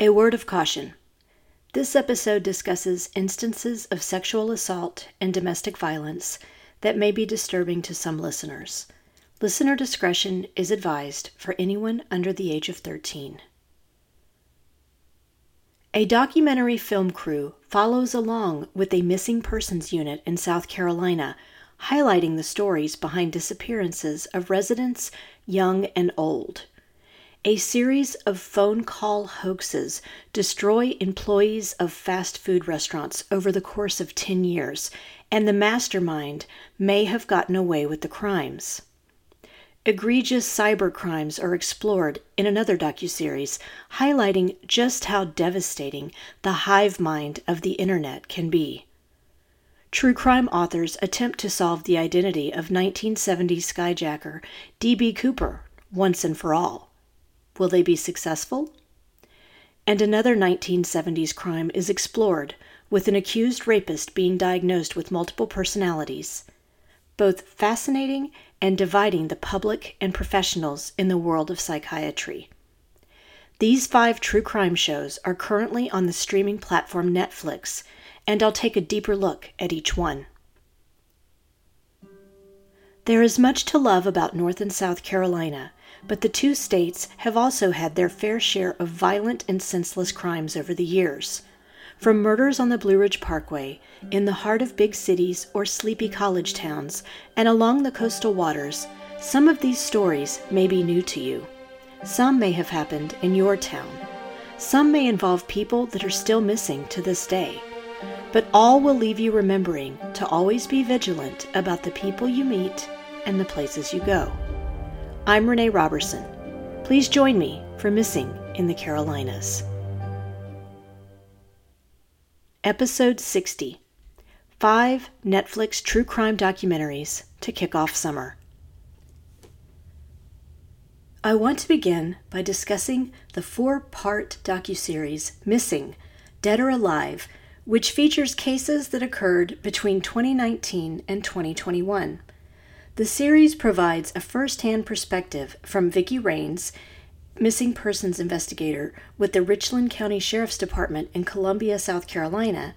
A word of caution. This episode discusses instances of sexual assault and domestic violence that may be disturbing to some listeners. Listener discretion is advised for anyone under the age of 13. A documentary film crew follows along with a missing persons unit in South Carolina, highlighting the stories behind disappearances of residents young and old. A series of phone call hoaxes destroy employees of fast food restaurants over the course of 10 years, and the mastermind may have gotten away with the crimes. Egregious cyber crimes are explored in another docuseries, highlighting just how devastating the hive mind of the internet can be. True crime authors attempt to solve the identity of 1970s skyjacker D.B. Cooper once and for all. Will they be successful? And another 1970s crime is explored, with an accused rapist being diagnosed with multiple personalities, both fascinating and dividing the public and professionals in the world of psychiatry. These five true crime shows are currently on the streaming platform Netflix, and I'll take a deeper look at each one. There is much to love about North and South Carolina, but the two states have also had their fair share of violent and senseless crimes over the years. From murders on the Blue Ridge Parkway, in the heart of big cities or sleepy college towns, and along the coastal waters, some of these stories may be new to you. Some may have happened in your town. Some may involve people that are still missing to this day. But all will leave you remembering to always be vigilant about the people you meet and the places you go. I'm Renee Robertson. Please join me for Missing in the Carolinas. Episode 60 Five Netflix True Crime Documentaries to Kick Off Summer. I want to begin by discussing the four part docuseries Missing, Dead or Alive, which features cases that occurred between 2019 and 2021. The series provides a first hand perspective from Vicki Rains, missing persons investigator with the Richland County Sheriff's Department in Columbia, South Carolina,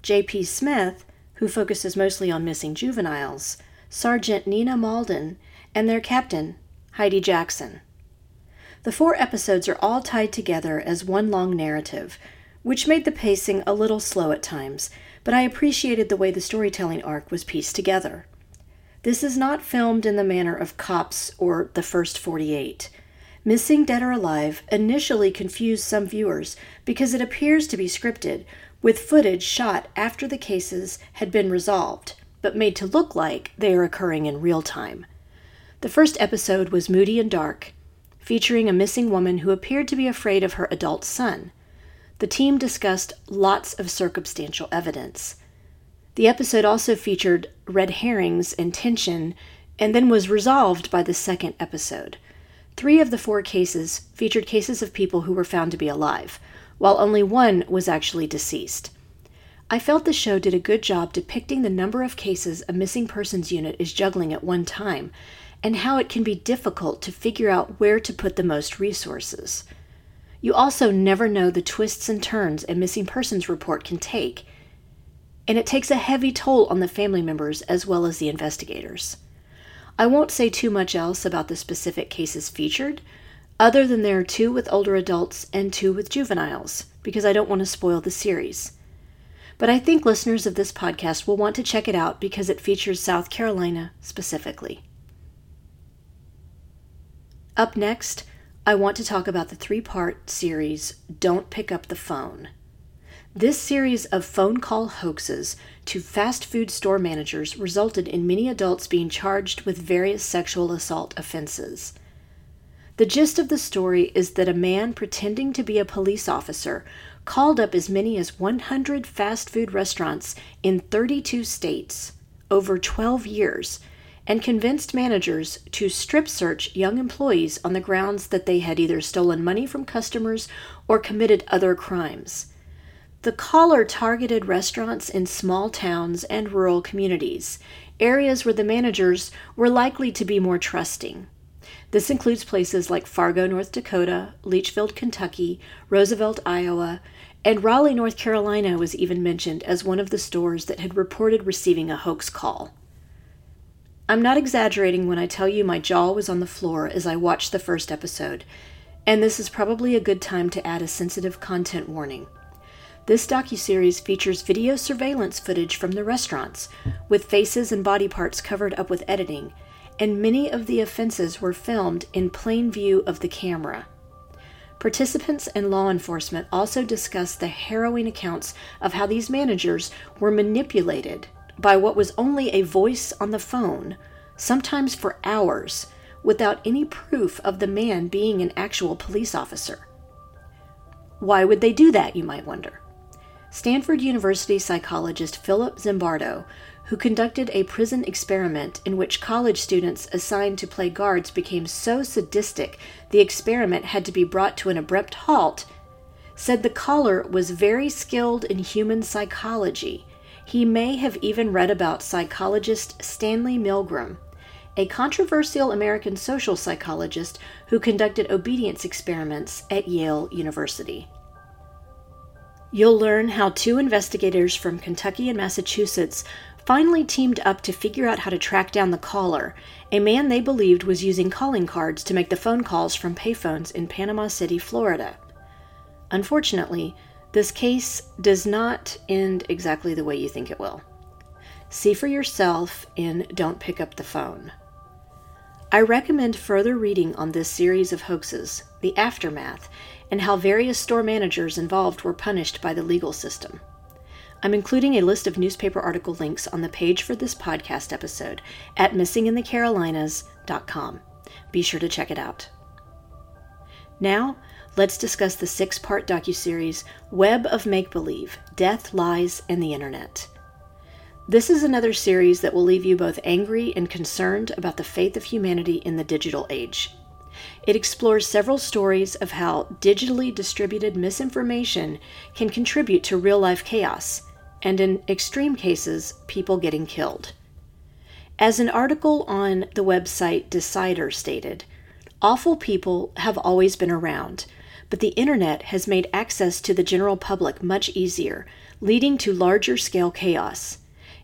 J.P. Smith, who focuses mostly on missing juveniles, Sergeant Nina Malden, and their captain, Heidi Jackson. The four episodes are all tied together as one long narrative, which made the pacing a little slow at times, but I appreciated the way the storytelling arc was pieced together. This is not filmed in the manner of Cops or The First 48. Missing Dead or Alive initially confused some viewers because it appears to be scripted, with footage shot after the cases had been resolved, but made to look like they are occurring in real time. The first episode was moody and dark, featuring a missing woman who appeared to be afraid of her adult son. The team discussed lots of circumstantial evidence. The episode also featured red herrings and tension, and then was resolved by the second episode. Three of the four cases featured cases of people who were found to be alive, while only one was actually deceased. I felt the show did a good job depicting the number of cases a missing persons unit is juggling at one time, and how it can be difficult to figure out where to put the most resources. You also never know the twists and turns a missing persons report can take, and it takes a heavy toll on the family members as well as the investigators. I won't say too much else about the specific cases featured, other than there are two with older adults and two with juveniles, because I don't want to spoil the series. But I think listeners of this podcast will want to check it out because it features South Carolina specifically. Up next, I want to talk about the three part series Don't Pick Up the Phone. This series of phone call hoaxes to fast food store managers resulted in many adults being charged with various sexual assault offenses. The gist of the story is that a man pretending to be a police officer called up as many as 100 fast food restaurants in 32 states over 12 years and convinced managers to strip search young employees on the grounds that they had either stolen money from customers or committed other crimes. The caller targeted restaurants in small towns and rural communities, areas where the managers were likely to be more trusting. This includes places like Fargo, North Dakota, Leitchfield, Kentucky, Roosevelt, Iowa, and Raleigh, North Carolina was even mentioned as one of the stores that had reported receiving a hoax call. I'm not exaggerating when I tell you my jaw was on the floor as I watched the first episode, and this is probably a good time to add a sensitive content warning. This docuseries features video surveillance footage from the restaurants, with faces and body parts covered up with editing, and many of the offenses were filmed in plain view of the camera. Participants and law enforcement also discussed the harrowing accounts of how these managers were manipulated by what was only a voice on the phone, sometimes for hours, without any proof of the man being an actual police officer. Why would they do that, you might wonder? Stanford University psychologist Philip Zimbardo who conducted a prison experiment in which college students assigned to play guards became so sadistic the experiment had to be brought to an abrupt halt, said the caller was very skilled in human psychology. He may have even read about psychologist Stanley Milgram, a controversial American social psychologist who conducted obedience experiments at Yale University. You'll learn how two investigators from Kentucky and Massachusetts finally teamed up to figure out how to track down the caller, a man they believed was using calling cards to make the phone calls from payphones in Panama City, Florida. Unfortunately, this case does not end exactly the way you think it will. See for yourself in Don't Pick Up the Phone. I recommend further reading on this series of hoaxes, the aftermath, and how various store managers involved were punished by the legal system. I'm including a list of newspaper article links on the page for this podcast episode at missinginthecarolinas.com. Be sure to check it out. Now, let's discuss the six-part docuseries Web of Make Believe: Death, Lies, and the Internet. This is another series that will leave you both angry and concerned about the faith of humanity in the digital age. It explores several stories of how digitally distributed misinformation can contribute to real life chaos and in extreme cases, people getting killed. As an article on the website Decider stated, awful people have always been around, but the internet has made access to the general public much easier, leading to larger scale chaos.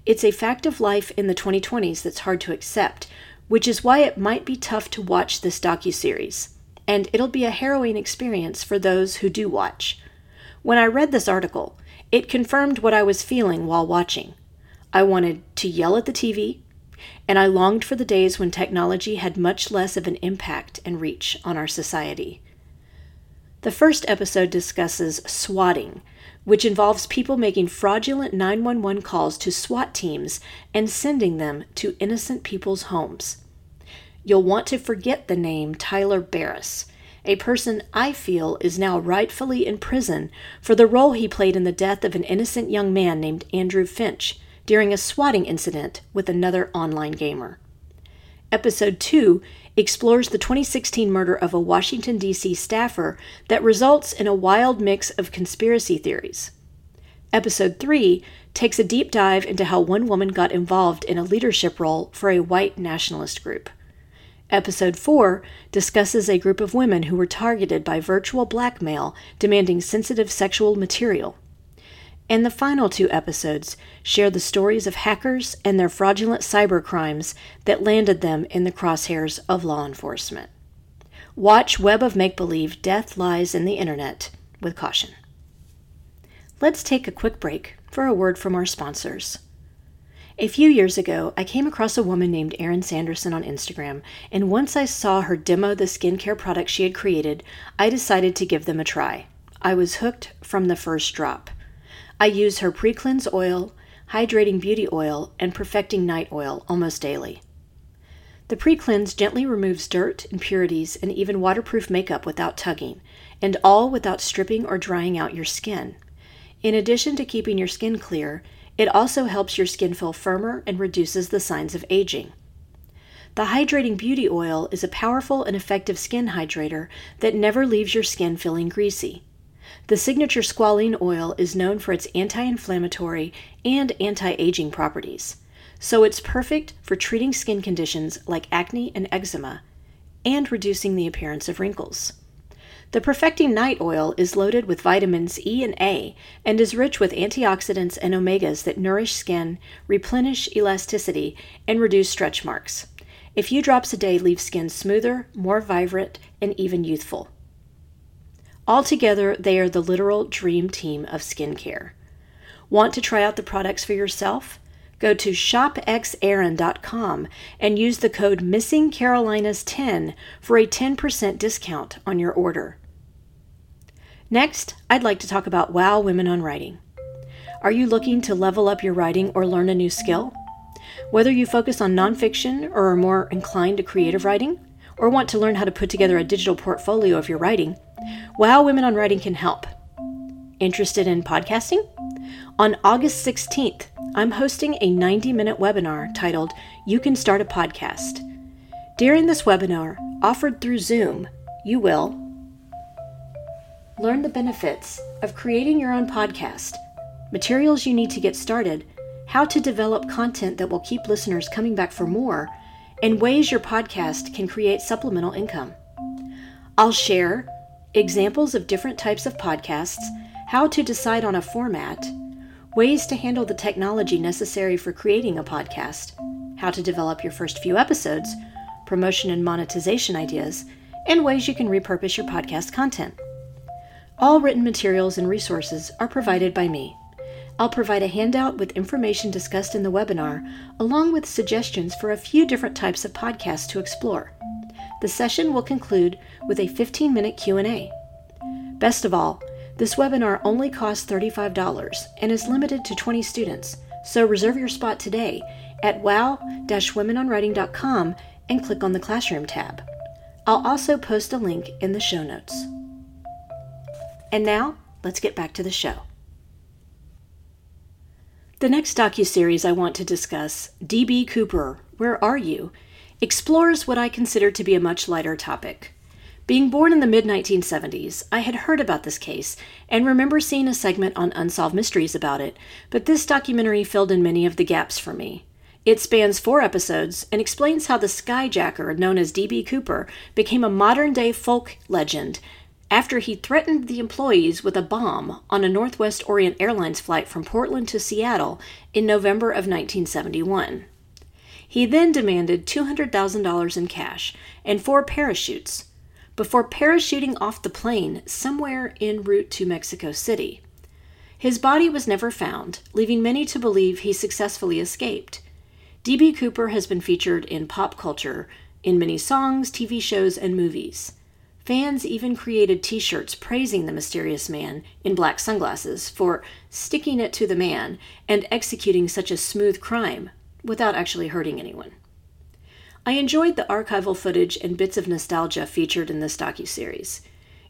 It's a fact of life in the 2020s that's hard to accept, which is why it might be tough to watch this docu-series. And it'll be a harrowing experience for those who do watch. When I read this article, it confirmed what I was feeling while watching. I wanted to yell at the TV, and I longed for the days when technology had much less of an impact and reach on our society. The first episode discusses swatting, which involves people making fraudulent 911 calls to SWAT teams and sending them to innocent people's homes. You'll want to forget the name Tyler Barriss a person I feel is now rightfully in prison for the role he played in the death of an innocent young man named Andrew Finch during a swatting incident with another online gamer. Episode 2 explores the 2016 murder of a Washington, D.C. staffer that results in a wild mix of conspiracy theories. Episode 3 takes a deep dive into how one woman got involved in a leadership role for a white nationalist group. Episode 4 discusses a group of women who were targeted by virtual blackmail demanding sensitive sexual material. And the final two episodes share the stories of hackers and their fraudulent cyber crimes that landed them in the crosshairs of law enforcement. Watch Web of Make Believe Death Lies in the Internet with caution. Let's take a quick break for a word from our sponsors. A few years ago, I came across a woman named Erin Sanderson on Instagram, and once I saw her demo the skincare products she had created, I decided to give them a try. I was hooked from the first drop. I use her pre cleanse oil, hydrating beauty oil, and perfecting night oil almost daily. The pre cleanse gently removes dirt, impurities, and even waterproof makeup without tugging, and all without stripping or drying out your skin. In addition to keeping your skin clear, it also helps your skin feel firmer and reduces the signs of aging. The Hydrating Beauty Oil is a powerful and effective skin hydrator that never leaves your skin feeling greasy. The signature squalene oil is known for its anti inflammatory and anti aging properties, so it's perfect for treating skin conditions like acne and eczema, and reducing the appearance of wrinkles. The Perfecting Night Oil is loaded with vitamins E and A and is rich with antioxidants and omegas that nourish skin, replenish elasticity, and reduce stretch marks. A few drops a day leave skin smoother, more vibrant, and even youthful. Altogether, they are the literal dream team of skincare. Want to try out the products for yourself? Go to shopxerin.com and use the code MissingCarolinas10 for a 10% discount on your order. Next, I'd like to talk about Wow Women on Writing. Are you looking to level up your writing or learn a new skill? Whether you focus on nonfiction or are more inclined to creative writing, or want to learn how to put together a digital portfolio of your writing, Wow Women on Writing can help. Interested in podcasting? On August 16th, I'm hosting a 90 minute webinar titled You Can Start a Podcast. During this webinar, offered through Zoom, you will Learn the benefits of creating your own podcast, materials you need to get started, how to develop content that will keep listeners coming back for more, and ways your podcast can create supplemental income. I'll share examples of different types of podcasts, how to decide on a format, ways to handle the technology necessary for creating a podcast, how to develop your first few episodes, promotion and monetization ideas, and ways you can repurpose your podcast content. All written materials and resources are provided by me. I'll provide a handout with information discussed in the webinar, along with suggestions for a few different types of podcasts to explore. The session will conclude with a 15-minute Q&A. Best of all, this webinar only costs $35 and is limited to 20 students, so reserve your spot today at wow-womenonwriting.com and click on the Classroom tab. I'll also post a link in the show notes. And now, let's get back to the show. The next docu-series I want to discuss, DB Cooper, Where Are You?, explores what I consider to be a much lighter topic. Being born in the mid 1970s, I had heard about this case and remember seeing a segment on Unsolved Mysteries about it, but this documentary filled in many of the gaps for me. It spans four episodes and explains how the skyjacker known as D.B. Cooper became a modern day folk legend after he threatened the employees with a bomb on a Northwest Orient Airlines flight from Portland to Seattle in November of 1971. He then demanded $200,000 in cash and four parachutes before parachuting off the plane somewhere en route to Mexico City. His body was never found, leaving many to believe he successfully escaped. D.B. Cooper has been featured in pop culture in many songs, TV shows, and movies. Fans even created t shirts praising the mysterious man in black sunglasses for sticking it to the man and executing such a smooth crime without actually hurting anyone. I enjoyed the archival footage and bits of nostalgia featured in this docuseries.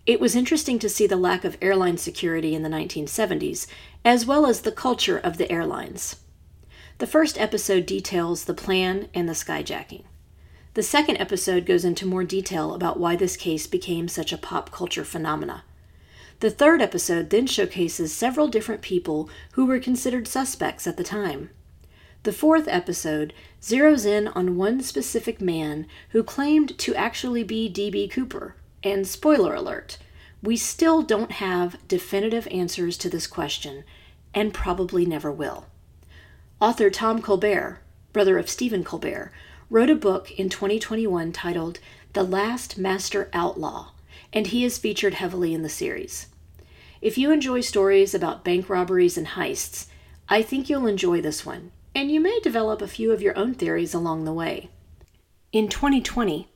It was interesting to see the lack of airline security in the 1970s, as well as the culture of the airlines. The first episode details the plan and the skyjacking. The second episode goes into more detail about why this case became such a pop culture phenomena. The third episode then showcases several different people who were considered suspects at the time. The fourth episode zeroes in on one specific man who claimed to actually be D.B. Cooper. And spoiler alert, we still don't have definitive answers to this question, and probably never will. Author Tom Colbert, brother of Stephen Colbert, wrote a book in 2021 titled The Last Master Outlaw, and he is featured heavily in the series. If you enjoy stories about bank robberies and heists, I think you'll enjoy this one, and you may develop a few of your own theories along the way. In 2020,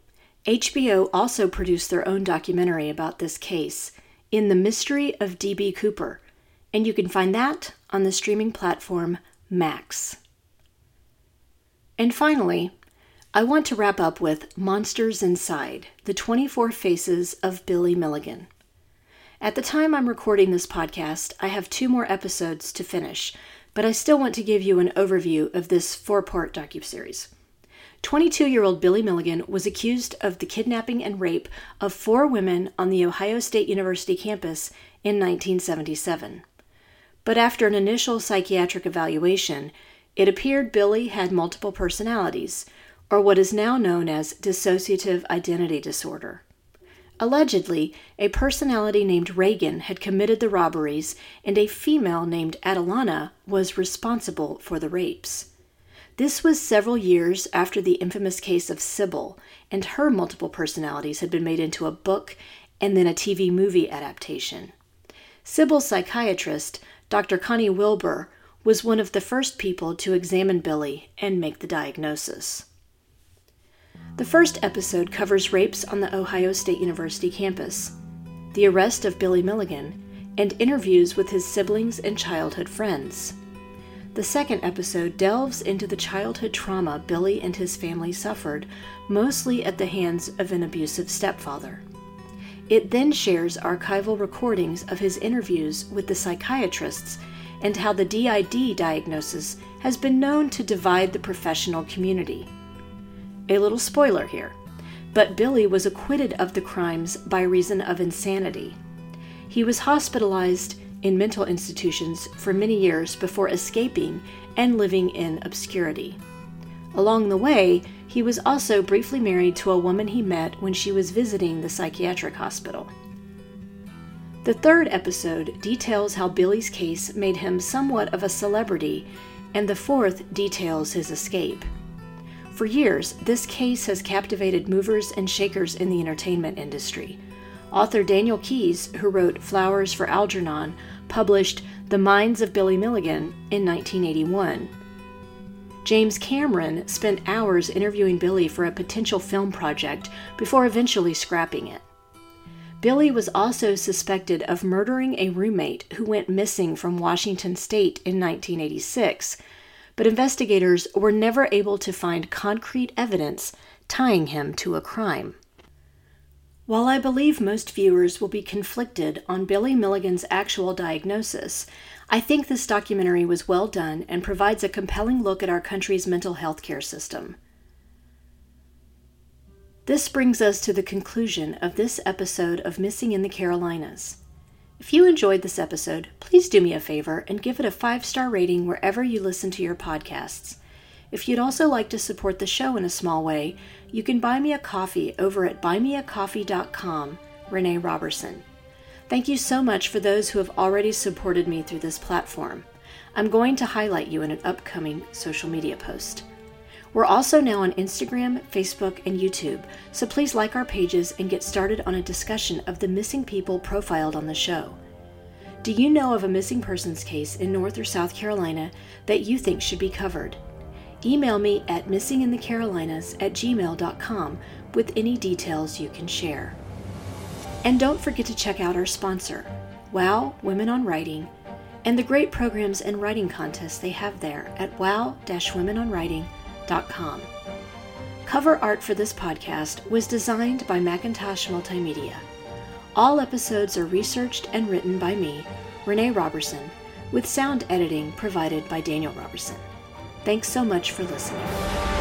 HBO also produced their own documentary about this case, In the Mystery of D.B. Cooper, and you can find that on the streaming platform Max. And finally, I want to wrap up with Monsters Inside The 24 Faces of Billy Milligan. At the time I'm recording this podcast, I have two more episodes to finish, but I still want to give you an overview of this four part docuseries. 22 year old Billy Milligan was accused of the kidnapping and rape of four women on the Ohio State University campus in 1977. But after an initial psychiatric evaluation, it appeared Billy had multiple personalities or what is now known as dissociative identity disorder. Allegedly, a personality named Ragen had committed the robberies, and a female named Adalana was responsible for the rapes. This was several years after the infamous case of Sybil, and her multiple personalities had been made into a book and then a TV movie adaptation. Sybil's psychiatrist, Dr. Connie Wilbur, was one of the first people to examine Billy and make the diagnosis. The first episode covers rapes on the Ohio State University campus, the arrest of Billy Milligan, and interviews with his siblings and childhood friends. The second episode delves into the childhood trauma Billy and his family suffered, mostly at the hands of an abusive stepfather. It then shares archival recordings of his interviews with the psychiatrists and how the DID diagnosis has been known to divide the professional community. A little spoiler here, but Billy was acquitted of the crimes by reason of insanity. He was hospitalized in mental institutions for many years before escaping and living in obscurity. Along the way, he was also briefly married to a woman he met when she was visiting the psychiatric hospital. The third episode details how Billy's case made him somewhat of a celebrity, and the fourth details his escape. For years, this case has captivated movers and shakers in the entertainment industry. Author Daniel Keyes, who wrote Flowers for Algernon, published The Minds of Billy Milligan in 1981. James Cameron spent hours interviewing Billy for a potential film project before eventually scrapping it. Billy was also suspected of murdering a roommate who went missing from Washington state in 1986 but investigators were never able to find concrete evidence tying him to a crime. While I believe most viewers will be conflicted on Billy Milligan's actual diagnosis, I think this documentary was well done and provides a compelling look at our country's mental health care system. This brings us to the conclusion of this episode of Missing in the Carolinas. If you enjoyed this episode, please do me a favor and give it a five star rating wherever you listen to your podcasts. If you'd also like to support the show in a small way, you can buy me a coffee over at buymeacoffee.com, Renee Robertson. Thank you so much for those who have already supported me through this platform. I'm going to highlight you in an upcoming social media post. We're also now on Instagram, Facebook, and YouTube, so please like our pages and get started on a discussion of the missing people profiled on the show. Do you know of a missing persons case in North or South Carolina that you think should be covered? Email me at missinginthecarolinas at gmail.com with any details you can share. And don't forget to check out our sponsor, WOW Women on Writing, and the great programs and writing contests they have there at wow-womenonwriting.com Cover art for this podcast was designed by Macintosh Multimedia. All episodes are researched and written by me, Renee Robertson, with sound editing provided by Daniel Robertson. Thanks so much for listening.